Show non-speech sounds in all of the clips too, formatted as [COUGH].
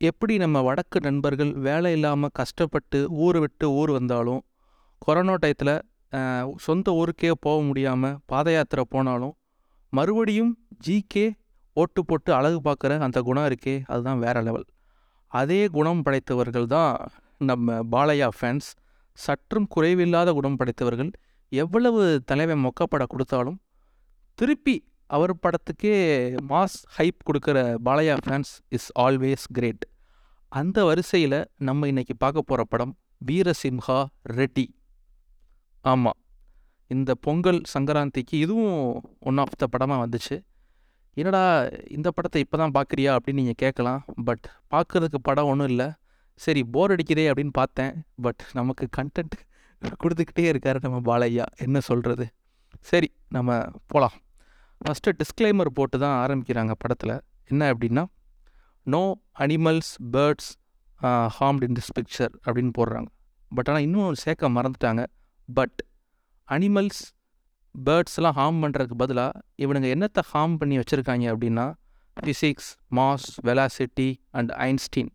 எப்படி நம்ம வடக்கு நண்பர்கள் வேலை இல்லாமல் கஷ்டப்பட்டு ஊர் விட்டு ஊர் வந்தாலும் கொரோனா டயத்தில் சொந்த ஊருக்கே போக முடியாமல் பாத யாத்திரை போனாலும் மறுபடியும் ஜிகே ஓட்டு போட்டு அழகு பார்க்குற அந்த குணம் இருக்கே அதுதான் வேற லெவல் அதே குணம் படைத்தவர்கள் தான் நம்ம பாலையா ஃபேன்ஸ் சற்றும் குறைவில்லாத குணம் படைத்தவர்கள் எவ்வளவு தலைவன் மொக்கப்பட கொடுத்தாலும் திருப்பி அவர் படத்துக்கே மாஸ் ஹைப் கொடுக்குற Balayya fans is always great அந்த வரிசையில் நம்ம இன்னைக்கு பார்க்க போகிற படம் வீரசிம்ஹா ரெட்டி. ஆமாம் இந்த பொங்கல் சங்கராந்திக்கு இதுவும் ஒன் ஆஃப் த படமாக வந்துச்சு. என்னடா இந்த படத்தை இப்போ தான் பார்க்குறியா அப்படின்னு நீங்கள் கேட்கலாம். பட் பார்க்குறதுக்கு படம் ஒன்றும் இல்லை. சரி போர் அடிக்குதே அப்படின்னு பார்த்தேன். பட் நமக்கு கண்டென்ட் கொடுத்துக்கிட்டே இருக்காரு நம்ம பாலையா என்ன சொல்கிறது சரி நம்ம போகலாம் ஃபஸ்ட்டு டிஸ்க்ளைமர் போட்டு தான் ஆரம்பிக்கிறாங்க படத்தில். என்ன அப்படின்னா no animals birds harmed in this picture அப்படின்னு போடுறாங்க. பட் ஆனால் இன்னும் சேர்க்க மறந்துட்டாங்க. பட் அனிமல்ஸ் பேர்ட்ஸ்லாம் ஹார்ம் பண்ணுறதுக்கு பதிலாக இவனுங்க என்னத்தை ஹார்ம் பண்ணி வச்சுருக்காங்க அப்படின்னா physics mass velocity and Einstein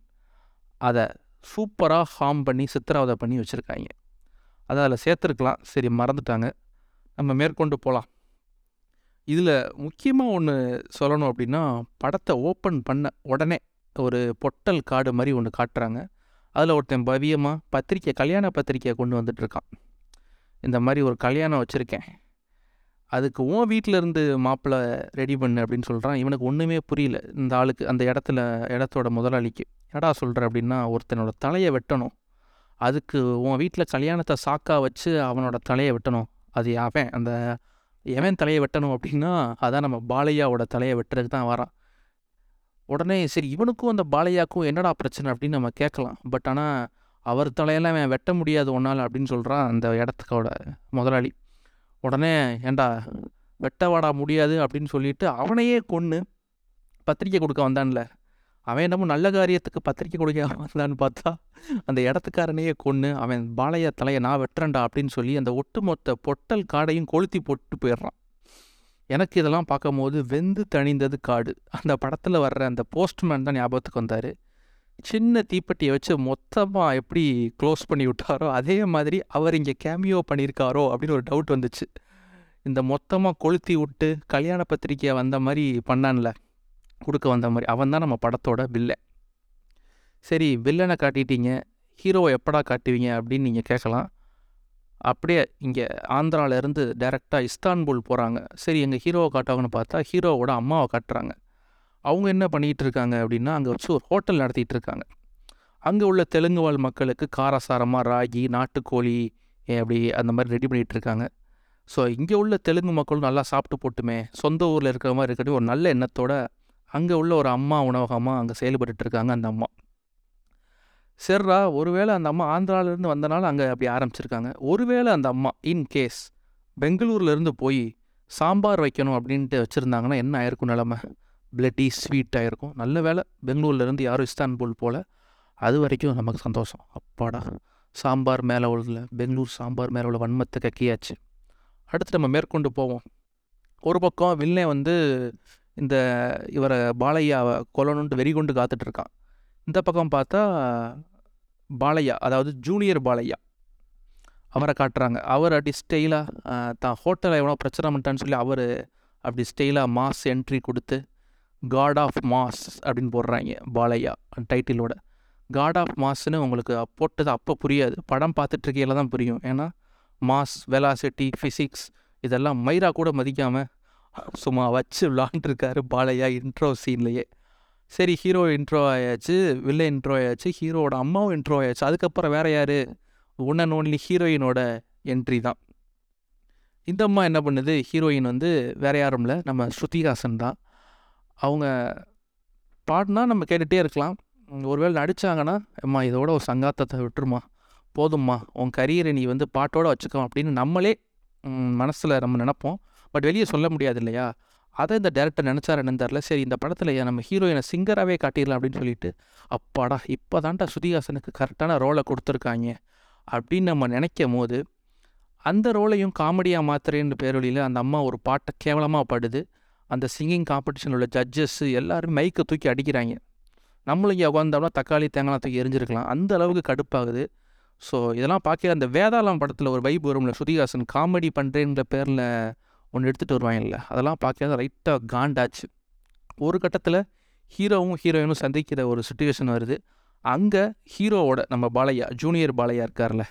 அதை சூப்பராக ஹார்ம் பண்ணி சித்திரவதை பண்ணி வச்சுருக்காங்க. அதை அதில் சேர்த்துருக்கலாம். சரி மறந்துட்டாங்க. நம்ம மேற்கொண்டு போகலாம் இதில் முக்கியமாக ஒன்று சொல்லணும் அப்படின்னா படத்தை ஓப்பன் பண்ண உடனே ஒரு பொட்டல் காடு மாதிரி ஒன்று காட்டுறாங்க அதில் ஒருத்தன் பவியமாக பத்திரிக்கை கல்யாண பத்திரிக்கையை கொண்டு வந்துட்டுருக்கான் இந்த மாதிரி ஒரு கல்யாணம் வச்சுருக்கேன். அதுக்கு உன் வீட்டில் இருந்து மாப்பிள்ளை ரெடி பண்ணு அப்படின்னு சொல்கிறான் இவனுக்கு ஒன்றுமே புரியல. இந்த ஆளுக்கு அந்த இடத்துல இடத்தோட முதலாளிக்கு. என்னடா சொல்கிற அப்படின்னா ஒருத்தனோட தலையை வெட்டணும். அதுக்கு உன் வீட்டில் கல்யாணத்தை சாக்கா வச்சு அவனோட தலையை வெட்டணும். அது அவன் அந்த எவன் தலையை வெட்டணும் அப்படின்னா அதான் நம்ம பாலையாவோட தலையை வெட்டுறதுக்கு தான் வரான். உடனே சரி இவனுக்கும் அந்த பாலையாக்கும் என்னடா பிரச்சனை அப்படின்னு நம்ம கேட்கலாம். பட் ஆனால் அவர் தலையெல்லாம் அவன் வெட்ட முடியாது ஒன்றால் அப்படின்னு சொல்கிறான் அந்த இடத்துக்கோட முதலாளி. உடனே ஏண்டா வெட்டவாடா முடியாது அப்படின்னு சொல்லிட்டு அவனையே கொன்று பத்திரிக்கை கொடுக்க வந்தான்ல. அவன் என்னமோ நல்ல காரியத்துக்கு பத்திரிக்கை கொடுக்க வந்தான்னு பார்த்தா அந்த இடத்துக்காரனையே கொன்று அவன் பாலையா தலையை நான் வெட்டுறேன்டா அப்படின்னு சொல்லி அந்த ஒட்டுமொத்த பொட்டல் காடையும் கொளுத்தி போட்டு போயிடுறான். எனக்கு இதெல்லாம் பார்க்கும்போது வெந்து தணிந்தது காடு. அந்த படத்தில் வர்ற அந்த போஸ்ட்மேன் தான் ஞாபகத்துக்கு வந்தார். சின்ன தீப்பெட்டியை வச்சு மொத்தமாக எப்படி க்ளோஸ் பண்ணி விட்டாரோ அதே மாதிரி அவர் இங்கே கேமியோ பண்ணியிருக்காரோ அப்படின்னு ஒரு டவுட் வந்துச்சு. இந்த மொத்தமாக கொளுத்தி விட்டு கல்யாண பத்திரிக்கையை வந்த மாதிரி பண்ணான்ல. கொடுக்க வந்த மாதிரி அவன் தான் நம்ம படத்தோட வில்லை சரி வில்லனை காட்டிட்டீங்க ஹீரோவை எப்படா காட்டுவீங்க அப்படின்னு நீங்கள் கேட்கலாம். அப்படியே இங்கே ஆந்திராவிலேருந்து டேரெக்டாக இஸ்தான்புல் போகிறாங்க சரி எங்கள் ஹீரோவை காட்டுவாங்கன்னு பார்த்தா ஹீரோவோட அம்மாவை காட்டுறாங்க. அவங்க என்ன பண்ணிகிட்டு இருக்காங்க அப்படின்னா அங்கே வச்சு ஒரு ஹோட்டல் நடத்திட்டு இருக்காங்க. அங்கே உள்ள தெலுங்கு வாழ் மக்களுக்கு காரசாரமாக ராகி நாட்டுக்கோழி அப்படி அந்த மாதிரி ரெடி பண்ணிகிட்டு இருக்காங்க. ஸோ இங்கே உள்ள தெலுங்கு மக்களும் நல்லா சாப்பிட்டு போட்டுமே சொந்த ஊரில் இருக்கிற மாதிரி இருக்கட்டும் ஒரு நல்ல எண்ணத்தோட அங்கே உள்ள ஒரு அம்மா உணவகமாக அங்கே செயல்பட்டு இருக்காங்க அந்த அம்மா. சரிடா ஒருவேளை அந்த அம்மா ஆந்திராவிலேருந்து வந்தனால அங்கே அப்படி ஆரம்பிச்சிருக்காங்க. ஒருவேளை அந்த அம்மா இன் கேஸ் பெங்களூர்லேருந்து போய் சாம்பார் வைக்கணும் அப்படின்ட்டு வச்சுருந்தாங்கன்னா என்ன ஆயிருக்கும் நிலமை? பிளட்டி ஸ்வீட் ஆகிருக்கும் நல்ல வேலை பெங்களூர்லேருந்து யாரும் இஸ்தான்புல் போல் அது வரைக்கும் நமக்கு சந்தோஷம். அப்பாடா சாம்பார் மேலே உள்ள பெங்களூர் சாம்பார் மேலே உள்ள வன்மத்தை கக்கியாச்சு. அடுத்து நம்ம மேற்கொண்டு போவோம். ஒரு பக்கம் வில்லே வந்து இந்த இவரை பாலையாவை கொல்லணுன்ட்டு வெறி கொண்டு காத்துட்ருக்கான். இந்த பக்கம் பார்த்தா பாலையா அதாவது ஜூனியர் பாலையா அவரை காட்டுறாங்க. அவர் அப்படி ஸ்டைலாக தான் ஹோட்டலில் எவ்வளோ பிரச்சனை பண்ணிட்டான்னு சொல்லி அவர் அப்படி ஸ்டைலாக மாஸ் என்ட்ரி கொடுத்து காட் ஆஃப் மாஸ் அப்படின்னு போடுறாங்க பாலையா டைட்டிலோட காட் ஆஃப் மாஸ்ன்னு உங்களுக்கு போட்டது அப்போ புரியாது. படம் பார்த்துட்ருக்கையில தான் புரியும். ஏன்னா மாஸ் வெலாசிட்டி ஃபிசிக்ஸ் இதெல்லாம் மைரா கூட மதிக்காமல் சும்மா வச்சு விளாண்டுருக்காரு பாலையா இன்ட்ரோ சீன்லேயே சரி ஹீரோ இன்ட்ரோ ஆயாச்சு வில்ல இன்ட்ரோ ஆயாச்சு ஹீரோவோட அம்மாவும் இன்ட்ரோ ஆயாச்சு. அதுக்கப்புறம் வேற யார்? ஒன் அண்ட் ஓன்லி ஹீரோயினோட என்ட்ரி தான். இந்த அம்மா என்ன பண்ணுது? ஹீரோயின் வந்து வேற யாரும் இல்லை நம்ம ஸ்ருதிஹாசன் தான். அவங்க பாடினா நம்ம கேட்டுகிட்டே இருக்கலாம். ஒருவேளை நடித்தாங்கன்னா அம்மா இதோட ஒரு சங்காத்தத்தை விட்டுருமா? போதும்மா உன் கரியரை நீ வந்து பாட்டோட வச்சுக்கோ அப்படின்னு நம்மளே மனசில் நம்ம நினப்போம். பட் வெளியே சொல்ல முடியாது இல்லையா அதை இந்த டேரக்டர் நினச்சார் என்னன்னு தெரில. சரி இந்த படத்தில் நம்ம ஹீரோயினை சிங்கராகவே காட்டிடலாம் அப்படின்னு சொல்லிட்டு அப்பாடா இப்போ தான்டா ஸ்ருதிஹாசனுக்கு கரெக்டான ரோலை கொடுத்துருக்காங்க அப்படின்னு நம்ம நினைக்கும் போது அந்த ரோலையும் காமெடியாக மாத்திரேன்னு பேரொழியில் அந்த அம்மா ஒரு பாட்டை கேவலமாக பாடுது. அந்த சிங்கிங் காம்படிஷனில் உள்ள ஜட்ஜஸ்ஸு எல்லோரும் மைக்கை தூக்கி அடிக்கிறாங்க. நம்மளும் இங்கே உட்காந்தோம்னா தக்காளி தேங்காய் தூக்கி எரிஞ்சிருக்கலாம். அந்த அளவுக்கு கடுப்பாகுது. ஸோ இதெல்லாம் பார்க்க அந்த வேதாளம் படத்தில் ஒரு வைப் வரும்ல சுதிகாசன் காமெடி பண்ணுறேன்ற பேரில் ஒன்று எடுத்துகிட்டு வருவாங்கல்ல அதெல்லாம் பார்க்க ரைட்டாக காண்டாச்சு. ஒரு கட்டத்தில் ஹீரோவும் ஹீரோயினும் சந்திக்கிற ஒரு சுச்சுவேஷன் வருது. அங்கே ஹீரோவோட நம்ம பாலையா ஜூனியர் பாலையா இருக்கார்ல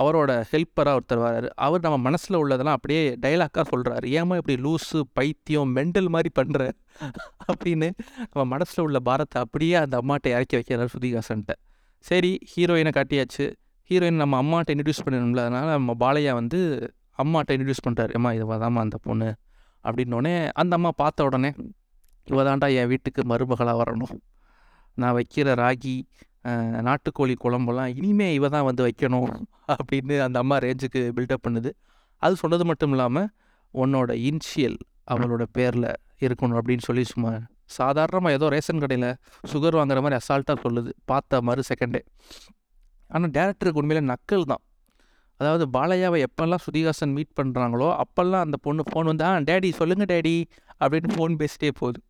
அவரோட ஹெல்ப்பராக ஒருத்தர் வராரு. அவர் நம்ம மனசில் உள்ளதெல்லாம் அப்படியே டைலாக்காக சொல்கிறாரு ஏமா இப்படி லூஸு பைத்தியம் மெண்டல் மாதிரி பண்ணுற அப்படின்னு நம்ம மனசில் உள்ள பாரத்தை அப்படியே அந்த அம்மாட்ட இறக்கி வைக்கிறார் ஸ்ருதிஹாசன்ட்ட. சரி ஹீரோயினை காட்டியாச்சு. ஹீரோயின் நம்ம அம்மாட்ட இன்ட்ரடியூஸ் பண்ணணும்ல அதனால் நம்ம பாலையா வந்து அம்மாட்ட இன்ட்ரடியூஸ் பண்ணுறாரு அம்மா இவ தாம்மா அந்த பொண்ணு அப்படின்னோடனே அந்த அம்மா பார்த்த உடனே இவ தாண்டா என் வீட்டுக்கு மருமகளாக வரணும். நான் வைக்கிற ராகி நாட்டுக்கோழி குழம்பெல்லாம் இனிமே இவ தான் வந்து வைக்கணும் அப்படின்னு அந்த அம்மா ரேஞ்சுக்கு பில்டப் பண்ணுது. அது சொன்னது மட்டும் இல்லாமல் உன்னோட இன்ஷியல் அவளோட பேரில் இருக்கணும் அப்படின்னு சொல்லி சும்மா சாதாரணமாக ஏதோ ரேஷன் கடையில் சுகர் வாங்குற மாதிரி அசால்ட்டாக சொல்லுது. பார்த்த மறு செகண்டே ஆனால் டேரக்டருக்கு உண்மையிலே நக்கல் தான். அதாவது பாலையாவை எப்போல்லாம் சுதிகாசன் மீட் பண்ணுறாங்களோ அப்போல்லாம் அந்த பொண்ணு ஃபோன் வந்து ஆ டேடி சொல்லுங்கள் டேடி அப்படின்னு ஃபோன் பேசிட்டே போகுது.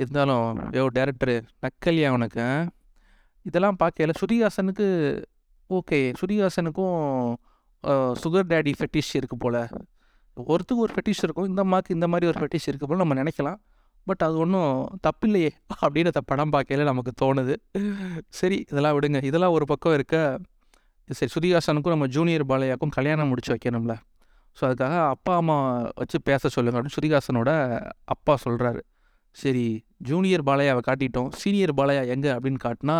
இருந்தாலும் யோ டேரக்டரு நக்கல்யா உனக்கு இதெல்லாம் பார்க்கல சுதிகாசனுக்கு ஓகே சுதிகாசனுக்கும் சுகர் டேடி ஃபெட்டிஷ் இருக்குது போல். ஒருத்துக்கு ஒரு ஃபெட்டிஷ் இருக்கும் இந்த அம்மாவுக்கு இந்த மாதிரி ஒரு ஃபெட்டிஷ் இருக்குது போல் நம்ம நினைக்கலாம். பட் அது ஒன்றும் தப்பில்லையே அப்படின்னு அந்த படம் பார்க்கல நமக்கு தோணுது. சரி இதெல்லாம் விடுங்க. இதெல்லாம் ஒரு பக்கம் இருக்க சரி சுதிகாசனுக்கும் நம்ம ஜூனியர் பாலையாக்கும் கல்யாணம் முடிச்சு வைக்கணும்ல. ஸோ அதுக்காக அப்பா அம்மா வச்சு பேச சொல்லுங்க அப்படின்னு சுதிகாசனோட அப்பா சொல்கிறாரு சரி ஜூனியர் பாலையாவை காட்டிட்டோம். சீனியர் பாலையா எங்கே அப்படின்னு காட்டினா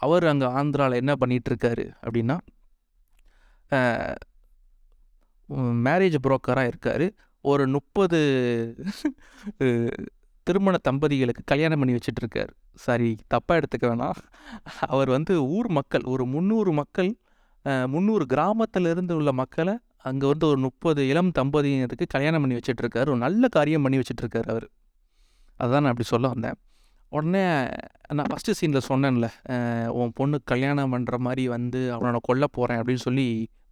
அவர் அங்கே ஆந்திராவில் என்ன பண்ணிகிட்ருக்காரு அப்படின்னா மேரேஜ் புரோக்கராக இருக்கார். ஒரு முப்பது திருமண தம்பதிகளுக்கு கல்யாணம் பண்ணி வச்சிட்ருக்கார் சாரி தப்பாக எடுத்துக்க வேணாம். அவர் வந்து ஊர் மக்கள் ஒரு முந்நூறு மக்கள் முந்நூறு கிராமத்திலிருந்து உள்ள மக்களை அங்கே வந்து ஒரு முப்பது இளம் தம்பதியினருக்கு கல்யாணம் பண்ணி வச்சிட்டு ஒரு நல்ல காரியம் பண்ணி வச்சிட்டு அவர். அதுதான் நான் அப்படி சொல்ல வந்தேன். உடனே நான் ஃபஸ்ட்டு சீனில் சொன்னேன்ல உன் பொண்ணு கல்யாணம் பண்ணுற மாதிரி வந்து அவனை கொல்ல போகிறேன் அப்படின்னு சொல்லி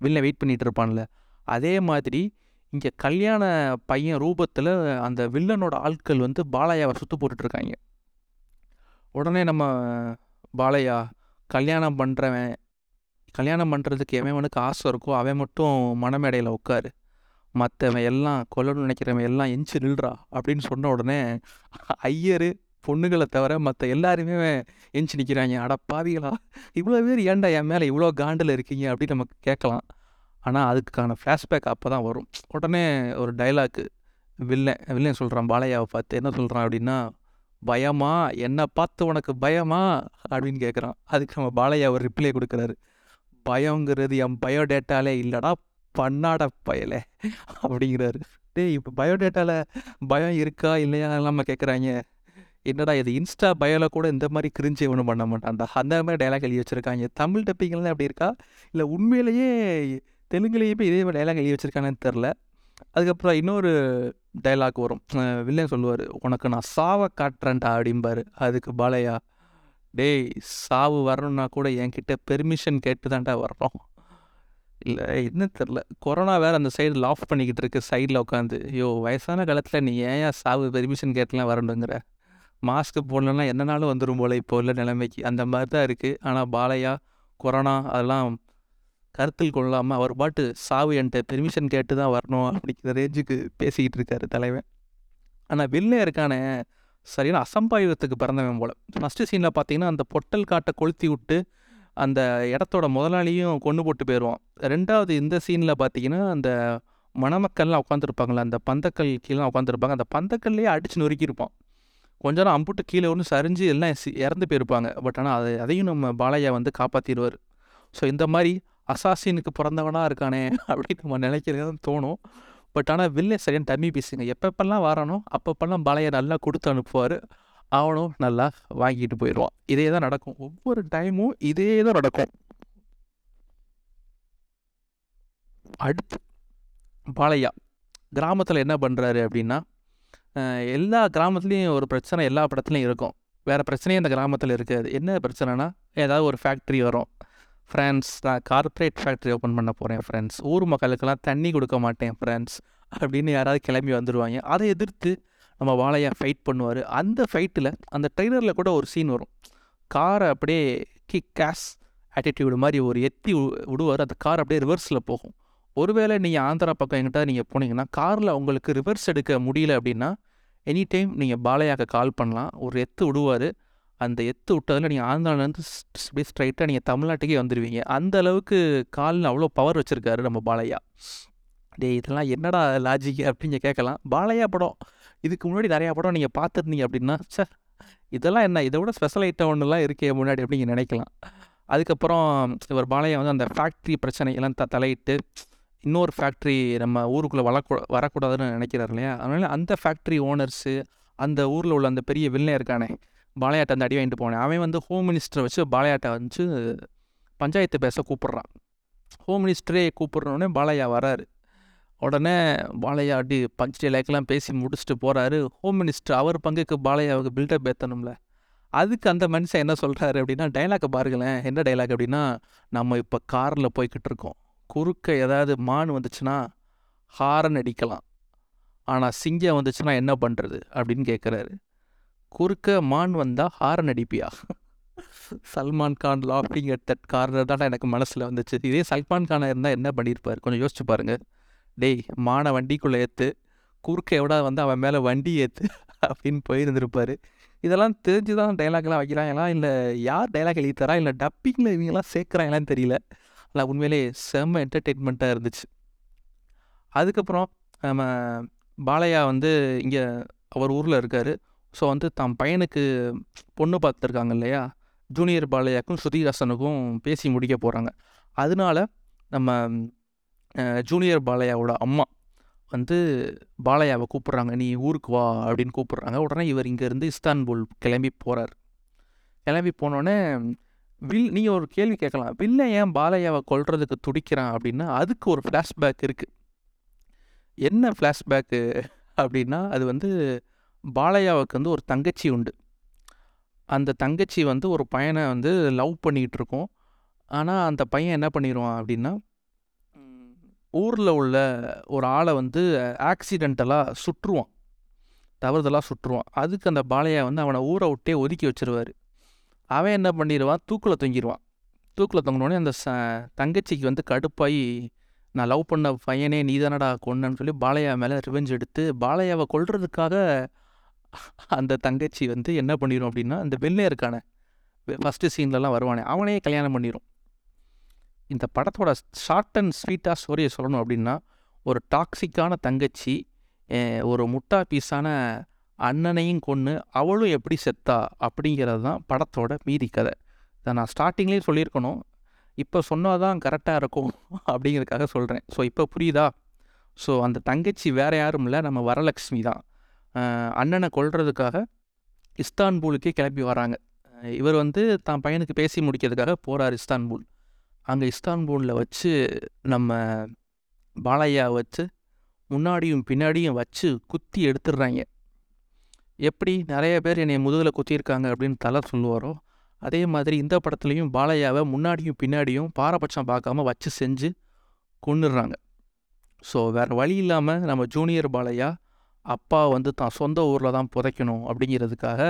வெளில வெயிட் பண்ணிட்டு இருப்பான்ல. அதே மாதிரி இங்கே கல்யாண பையன் ரூபத்தில் அந்த வில்லனோட ஆட்கள் வந்து பாலையாவை சுற்று போட்டுட்ருக்காங்க. உடனே நம்ம பாலையா கல்யாணம் பண்ணுறவன் கல்யாணம் பண்ணுறதுக்கு எவனுக்கு ஆசை இருக்கோ அவன் மட்டும் மனமேடையில் உட்காரு. மற்றவன் எல்லாம் கொல்லணும்னு நினைக்கிறவன் எல்லாம் எஞ்சி நில்றா அப்படின்னு சொன்ன உடனே ஐயரு பொண்ணுகளை தவிர மற்ற எல்லாருமே எஞ்சி நிற்கிறாங்க அட பாவிகளா இவ்வளோ பேர் ஏன்டா என் மேலே இவ்வளோ காண்டில் இருக்கீங்க அப்படின்னு நமக்கு கேட்கலாம். ஆனால் அதுக்கான ஃப்ளாஷ்பேக் அப்போ தான் வரும். உடனே ஒரு டைலாக்கு வில்லன் வில்லன் சொல்கிறான் பாலையாவை பார்த்து என்ன சொல்கிறான் அப்படின்னா பயமா? என்னை பார்த்து உனக்கு பயமா? அப்படின்னு கேட்குறான் அதுக்கு நம்ம பாலையா ஒரு ரிப்ளை கொடுக்குறாரு. பயங்கிறது என் பயோடேட்டாலே இல்லைடா பண்ணாட பயலே அப்படிங்கிறாரு. டேய் இப்போ பயோடேட்டாவில் பயம் இருக்கா இல்லையா நம்ம கேட்குறாங்க என்னடா இது இன்ஸ்டா பயோவில் கூட இந்த மாதிரி கிரிஞ்சு ஒன்றும் பண்ண மாட்டான்டா. அந்த மாதிரி டைலாக் எழுதி வச்சுருக்காங்க. தமிழ் டப்பிங்லாம் அப்படி இருக்கா? இல்லை உண்மையிலேயே தெலுங்குலேயே போய் இதே மாதிரி டைலாக் எழுதி வச்சுருக்கானு தெரில அதுக்கப்புறம் இன்னொரு டைலாக் வரும். வில்லன் சொல்லுவார் உனக்கு நான் சாவை காட்டுறேன்டா அப்படிம்பாரு. அதுக்கு பாலையா டேய் சாவு வரணும்னா கூட என்கிட்ட பெர்மிஷன் கேட்டு தான்டா வர்றோம். இல்லை என்ன தெரில கொரோனா வேறு அந்த சைடு லாஃப் பண்ணிக்கிட்டு இருக்கு சைடில் உட்காந்து ஐயோ வயசான காலத்தில் நீ ஏன் சாவு பெர்மிஷன் கேட்டுலாம் வரணுங்கிற? மாஸ்க்கு போடலன்னா என்னனாலும் வந்துடும் போல இப்போ உள்ள நிலைமைக்கு. அந்த மாதிரி தான் இருக்குது ஆனால் பாலையா கொரோனா அதெல்லாம் கருத்தில் கொள்ளாமல் அவர் பாட்டு சாவு என்கிட்ட பெர்மிஷன் கேட்டு தான் வரணும் அப்படிங்கிற ரேஞ்சுக்கு பேசிக்கிட்டு இருக்காரு தலைவன். ஆனால் வில்லே இருக்கானே சரியான அசம்பாயுதத்துக்கு பிறந்தவன் போல். ஃபஸ்ட்டு சீனில் பார்த்தீங்கன்னா அந்த பொட்டல் காட்டை கொளுத்தி விட்டு அந்த இடத்தோட முதலாளியும் கொண்டு போட்டு போயிடுவான் ரெண்டாவது இந்த சீனில் பார்த்தீங்கன்னா அந்த மணமக்கள்லாம் உட்காந்துருப்பாங்களே அந்த பந்தக்கல் கீழே உட்காந்துருப்பாங்க அந்த பந்தக்கல்லையே அடிச்சு நொறுக்கியிருப்பான் கொஞ்ச நேரம் அம்புட்டு கீழே ஒன்று சரிஞ்சு எல்லாம் சி- இறந்து போயிருப்பாங்க. பட் ஆனால் அதை அதையும் நம்ம பாலையா வந்து காப்பாற்றிடுவார் ஸோ இந்த மாதிரி அசாசினுக்கு பிறந்தவனாக இருக்கானே அப்படின்னு நம்ம நினைக்கிறது தோணும். பட் ஆனால் வில்லே சரியான டம்மி பீஸுங்க எப்பப்பெல்லாம் வரானோ அப்பப்பெல்லாம் பழைய நல்லா கொடுத்து அனுப்புவார். அவனும் நல்லா வாங்கிட்டு போயிடுவான் இதே தான் நடக்கும். ஒவ்வொரு டைமும் இதே தான் நடக்கும். அடுத்து பாலையா கிராமத்தில் என்ன பண்ணுறாரு அப்படின்னா எல்லா கிராமத்துலேயும் ஒரு பிரச்சனை எல்லா படத்துலையும் இருக்கும். வேறு பிரச்சனையும் அந்த கிராமத்தில் இருக்காது. என்ன பிரச்சனைனா ஏதாவது ஒரு ஃபேக்ட்ரி வரும். ஃப்ரெண்ட்ஸ் நான் கார்ப்பரேட் ஃபேக்ட்ரி ஓப்பன் பண்ண போகிறேன் ஃப்ரெண்ட்ஸ் ஊர் மக்களுக்கெல்லாம் தண்ணி கொடுக்க மாட்டேன் ஃப்ரெண்ட்ஸ் அப்படின்னு யாராவது கிளம்பி வந்துடுவாங்க அதை எதிர்த்து நம்ம வாழையா ஃபைட் பண்ணுவார். அந்த ஃபைட்டில் அந்த ட்ரெய்லரில் கூட ஒரு சீன் வரும். காரை அப்படியே கிக் கேஸ் ஆட்டிடியூடு மாதிரி ஒரு எத்தி விடுவார். அந்த கார் அப்படியே ரிவர்ஸில் போகும். ஒருவேளை நீங்கள் ஆந்திரா பக்கம் எங்கிட்ட நீங்கள் போனீங்கன்னா காரில் உங்களுக்கு ரிவர்ஸ் எடுக்க முடியல அப்படின்னா எனி டைம் நீங்கள் பாலையாக்க கால் பண்ணலாம். ஒரு எத்து விடுவார். அந்த எத்து விட்டதில் நீங்கள் ஆந்திராலேருந்து அப்படியே ஸ்ட்ரைட்டாக நீங்கள் தமிழ்நாட்டுக்கே வந்துடுவீங்க அந்த அளவுக்கு காலில் அவ்வளோ பவர் வச்சுருக்காரு நம்ம பாலையா. டேய் இதெல்லாம் என்னடா லாஜிக் அப்படின்னு கேட்கலாம். பாலையா படம். இதுக்கு முன்னாடி நிறையா படம் நீங்கள் பார்த்துருந்தீங்க அப்படின்னா சார் இதெல்லாம் என்ன? இதை விட ஸ்பெஷல் ஐட்டம் ஒன்றுலாம் இருக்கே முன்னாடி அப்படிங்க நினைக்கலாம். அதுக்கப்புறம் இவர் பாலையா வந்து அந்த ஃபேக்ட்ரி பிரச்சனை எல்லாம் த தலையிட்டு இன்னொரு ஃபேக்ட்ரி நம்ம ஊருக்குள்ளே வளக்கூ வரக்கூடாதுன்னு நினைக்கிறார் இல்லையா? அதனால அந்த ஃபேக்ட்ரி ஓனர்ஸு அந்த ஊரில் உள்ள அந்த பெரிய வில்லன் இருக்கானே? பாலையாட்டை அந்த அடி வாங்கிட்டு போனேன். அவன் வந்து ஹோம் மினிஸ்டரை வச்சு பாலையாட்டை வந்து பஞ்சாயத்து பேச கூப்பிட்றான். ஹோம் மினிஸ்டரே கூப்பிட்றோடனே பாலையா வராரு. உடனே பாலையா அடி பஞ்ச் லைக்கெல்லாம் பேசி முடிச்சுட்டு போகிறாரு ஹோம் மினிஸ்டர் அவர் பங்குக்கு பாலையாவுக்கு பில்டப் ஏற்றணும்ல அதுக்கு அந்த மனுஷன் என்ன சொல்கிறாரு அப்படின்னா டைலாக்கை பாருங்களேன். என்ன டைலாக் அப்படின்னா நம்ம இப்போ காரில் போய்கிட்டு இருக்கோம். குறுக்க ஏதாவது மான் வந்துச்சுன்னா ஹாரன் அடிக்கலாம். ஆனால் சிங்கம் வந்துச்சுன்னா என்ன பண்ணுறது அப்படின்னு கேட்குறாரு குறுக்க மான் வந்தால் ஹாரன் அடிப்பியா? சல்மான் கான் லாஃபிங் அட் தட் கார்னர் தான் எனக்கு மனசில் வந்துச்சு. இதே சல்மான் கானாக இருந்தால் என்ன பண்ணியிருப்பார் கொஞ்சம் யோசிச்சு பாருங்கள் டேய் மானை வண்டிக்குள்ளே ஏற்று குறுக்க எவ்வளோ வந்து அவன் மேலே வண்டி ஏற்று அப்படின்னு போயிருந்திருப்பார். இதெல்லாம் தெரிஞ்சு தான் டைலாக்லாம் வைக்கிறாங்களா? இல்லை யார் டைலாக் எழுதி தரா இல்லை டப்பிங்கில் இவங்கெல்லாம் சேர்க்குறாங்களான்னு தெரியல. ஆனால் உண்மையிலே செம்ம என்டர்டெயின்மெண்ட்டாக இருந்துச்சு. அதுக்கப்புறம் நம்ம பாலையா வந்து இங்கே அவர் ஊரில் இருக்கார். ஸோ வந்து தம் பையனுக்கு பொண்ணு பார்த்துருக்காங்க இல்லையா? ஜூனியர் பாலையாக்கும் ஸ்ருதிஹாசனுக்கும் பேசி முடிக்க போகிறாங்க அதனால நம்ம ஜூனியர் பாலையாவோட அம்மா வந்து பாலையாவை கூப்பிட்றாங்க. நீ ஊருக்கு வா அப்படின்னு கூப்பிட்றாங்க. உடனே இவர் இங்கேருந்து இஸ்தான்புல் கிளம்பி போகிறார் கிளம்பி போனோடனே வில் நீங்கள் ஒரு கேள்வி கேட்கலாம். வில்ல ஏன் பாலையாவை கொல்றதுக்கு துடிக்கிறான்? அப்படின்னா அதுக்கு ஒரு ஃப்ளாஷ்பேக் இருக்குது என்ன ஃப்ளாஷ்பேக்கு அப்படின்னா அது வந்து பாலையாவுக்கு வந்து ஒரு தங்கச்சி உண்டு. அந்த தங்கச்சி வந்து ஒரு பையனை வந்து லவ் பண்ணிகிட்டு இருக்கோம் ஆனால் அந்த பையன் என்ன பண்ணிடுவான் அப்படின்னா ஊரில் உள்ள ஒரு ஆளை வந்து ஆக்சிடென்டலாக சுற்றுவான். தவறுதலாக சுற்றுவான். அதுக்கு அந்த பாலையா வந்து அவனை ஊரை விட்டே ஒதுக்கி வச்சிருவாரு. அவன் என்ன பண்ணிடுவான் தூக்கில் தொங்கிடுவான் தூக்கில் தொங்கினோடனே அந்த ச தங்கச்சிக்கு வந்து கடுப்பாகி நான் லவ் பண்ண பையனே நீ தானடா சொல்லி பாலையா மேலே ரிவெஞ்ச் எடுத்து பாலையாவை கொல்றதுக்காக அந்த தங்கச்சி வந்து என்ன பண்ணிடும் அப்படின்னா அந்த வெள்ளை இருக்கானே ஃபஸ்ட்டு சீன்லலாம் வருவானே அவனே கல்யாணம் பண்ணிடும் இந்த படத்தோட ஷார்ட் அண்ட் ஸ்வீட்டாக ஸ்டோரியை சொல்லணும் அப்படின்னா ஒரு டாக்ஸிக்கான தங்கச்சி ஒரு முட்டா பீஸான அண்ணனையும் கொன்று அவளும் எப்படி செத்தா அப்படிங்கிறது தான் படத்தோட மீதி கதை. இதை நான் ஸ்டார்டிங்லேயே சொல்லியிருக்கணும். இப்போ சொன்னால் தான் கரெக்டாக இருக்கும் [LAUGHS] அப்படிங்கிறதுக்காக சொல்கிறேன் ஸோ இப்போ புரியுதா? ஸோ அந்த தங்கச்சி வேறு யாரும் இல்லை நம்ம வரலக்ஷ்மி தான். அண்ணனை கொல்றதுக்காக இஸ்தான்பூலுக்கே கிளம்பி வராங்க. இவர் வந்து தான் பையனுக்கு பேசி முடிக்கிறதுக்காக போகிறார் இஸ்தான்பூல். அங்கே இஸ்தான்பூலில் வச்சு நம்ம பாலையா வச்சு முன்னாடியும் பின்னாடியும் வச்சு குத்தி எடுத்துடுறாங்க எப்படி நிறைய பேர் என்னை முதுகில் குத்தியிருக்காங்க அப்படின்னு தலை சொல்லுவாரோ அதே மாதிரி இந்த படத்துலையும் பாலையாவை முன்னாடியும் பின்னாடியும் பாரபட்சம் பார்க்காம வச்சு செஞ்சு கொன்னுடுறாங்க ஸோ வேறு வழி இல்லாமல் நம்ம ஜூனியர் பாலையா அப்பா வந்து தான் சொந்த ஊரில் தான் புதைக்கணும் அப்படிங்கிறதுக்காக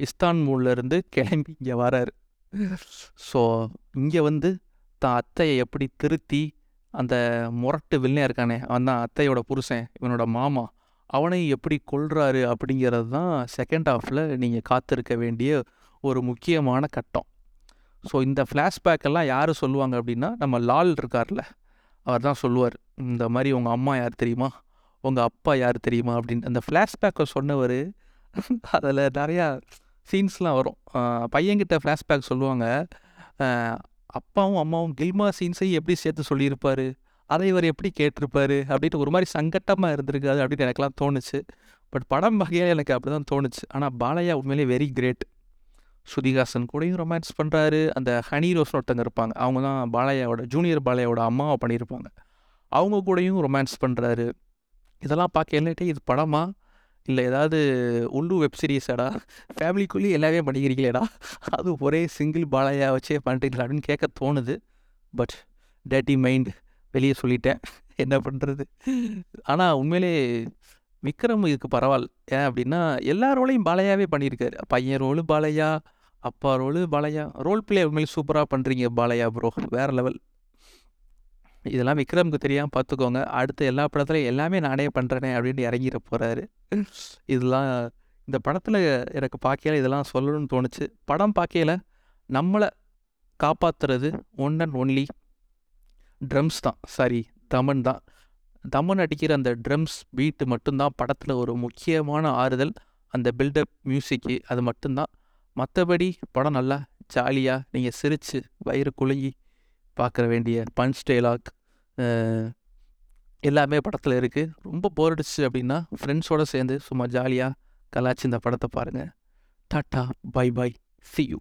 இஸ்தான்பூல்லேருந்து கிளம்பி இங்கே வராரு. ஸோ இங்கே வந்து தான் அத்தையை எப்படி திருத்தி அந்த முரட்டு வில்லன் இருக்கானே அவன் தான் அத்தையோட புருஷன் இவனோட மாமா அவனையும் எப்படி கொல்றாரு அப்படிங்கிறது தான் செகண்ட் ஹாஃபில் நீங்கள் காத்திருக்க வேண்டிய ஒரு முக்கியமான கட்டம். ஸோ இந்த flashback எல்லாம் யார் சொல்லுவாங்க அப்படின்னா நம்ம லால் இருக்கார்ல அவர் தான் சொல்லுவார் இந்த மாதிரி உங்கள் அம்மா யார் தெரியுமா? உங்கள் அப்பா யார் தெரியுமா? அப்படின்னு அந்த ஃப்ளாஷ்பேக்கை சொன்னவர் அதில் நிறையா சீன்ஸ்லாம் வரும். பையன்கிட்ட ஃப்ளாஷ்பேக் சொல்லுவாங்க. அப்பாவும் அம்மாவும் கில்மா சீன்ஸையும் எப்படி சேர்த்து சொல்லியிருப்பார்? அதை இவர் எப்படி கேட்டிருப்பாரு? அப்படின்ட்டு ஒரு மாதிரி சங்கட்டமாக இருந்திருக்காது அப்படின்னு எனக்கெல்லாம் தோணுச்சு. பட் படம் வகையாக எனக்கு அப்படி தான் தோணுச்சு. ஆனால் பாலையா உண்மையிலேயே வெரி கிரேட் ஸ்ருதிஹாசன் கூடயும் ரொமான்ஸ் பண்ணுறாரு அந்த ஹனி ரோஸ்னு ஒருத்தங்க இருப்பாங்க. அவங்க தான் பாலையாவோட ஜூனியர் பாலையாவோட அம்மாவை பண்ணியிருப்பாங்க. அவங்க கூடயும் ரொமான்ஸ் பண்ணுறாரு இதெல்லாம் பார்க்க என்னட்டே இது படமா? இல்லை ஏதாவது உள்ளு வெப் சீரிஸாடா? ஃபேமிலிக்குள்ளேயே எல்லாமே பண்ணிக்கிறீங்களேடா? அது ஒரே சிங்கிள் பாலையா வச்சே பண்ணுறீங்களா அப்படின்னு கேட்க தோணுது. பட் டேட்டி மைண்ட் வெளியே சொல்லிட்டேன். என்ன பண்ணுறது ஆனால் உண்மையிலே விக்ரம் இதுக்கு பரவாயில்ல ஏன் அப்படின்னா எல்லா ரோலையும் பாலையாவே பண்ணியிருக்காரு. பையன் ரோலு பாலையா அப்பா ரோலு பாலையா. ரோல் பிளே உண்மையிலே சூப்பராக பண்ணுறீங்க பாலையா ப்ரோ வேறு லெவல் இதெல்லாம் விக்ரமுக்கு தெரியாமல் பார்த்துக்கோங்க அடுத்த எல்லா படத்துலையும் எல்லாமே நானே பண்ணுறேனே அப்படின்ட்டு இறங்கிட போகிறாரு இதெல்லாம் இந்த படத்தில் எனக்கு பார்க்கையில இதெல்லாம் சொல்லணும்னு தோணுச்சு. படம் பார்க்கையில நம்மளை காப்பாற்றுறது ஒன் அண்ட் ஒன்லி ட்ரம்ஸ் தான். சாரி தமன் தான். தமன் அடிக்கிற அந்த ட்ரம்ஸ் பீட்டு மட்டும்தான் படத்தில் ஒரு முக்கியமான ஆறுதல். அந்த பில்டப் மியூசிக்கு அது மட்டும்தான். மற்றபடி படம் நல்லா ஜாலியாக நீங்கள் சிரித்து வயிறு குலுங்கி பார்க்குற வேண்டிய பஞ்ச் டைலாக் எல்லாமே படத்தில் இருக்குது ரொம்ப போர் அடிச்சு அப்படின்னா ஃப்ரெண்ட்ஸோடு சேர்ந்து சும்மா ஜாலியாக கலாச்சி இந்த படத்தை பாருங்கள் tata bye bye see you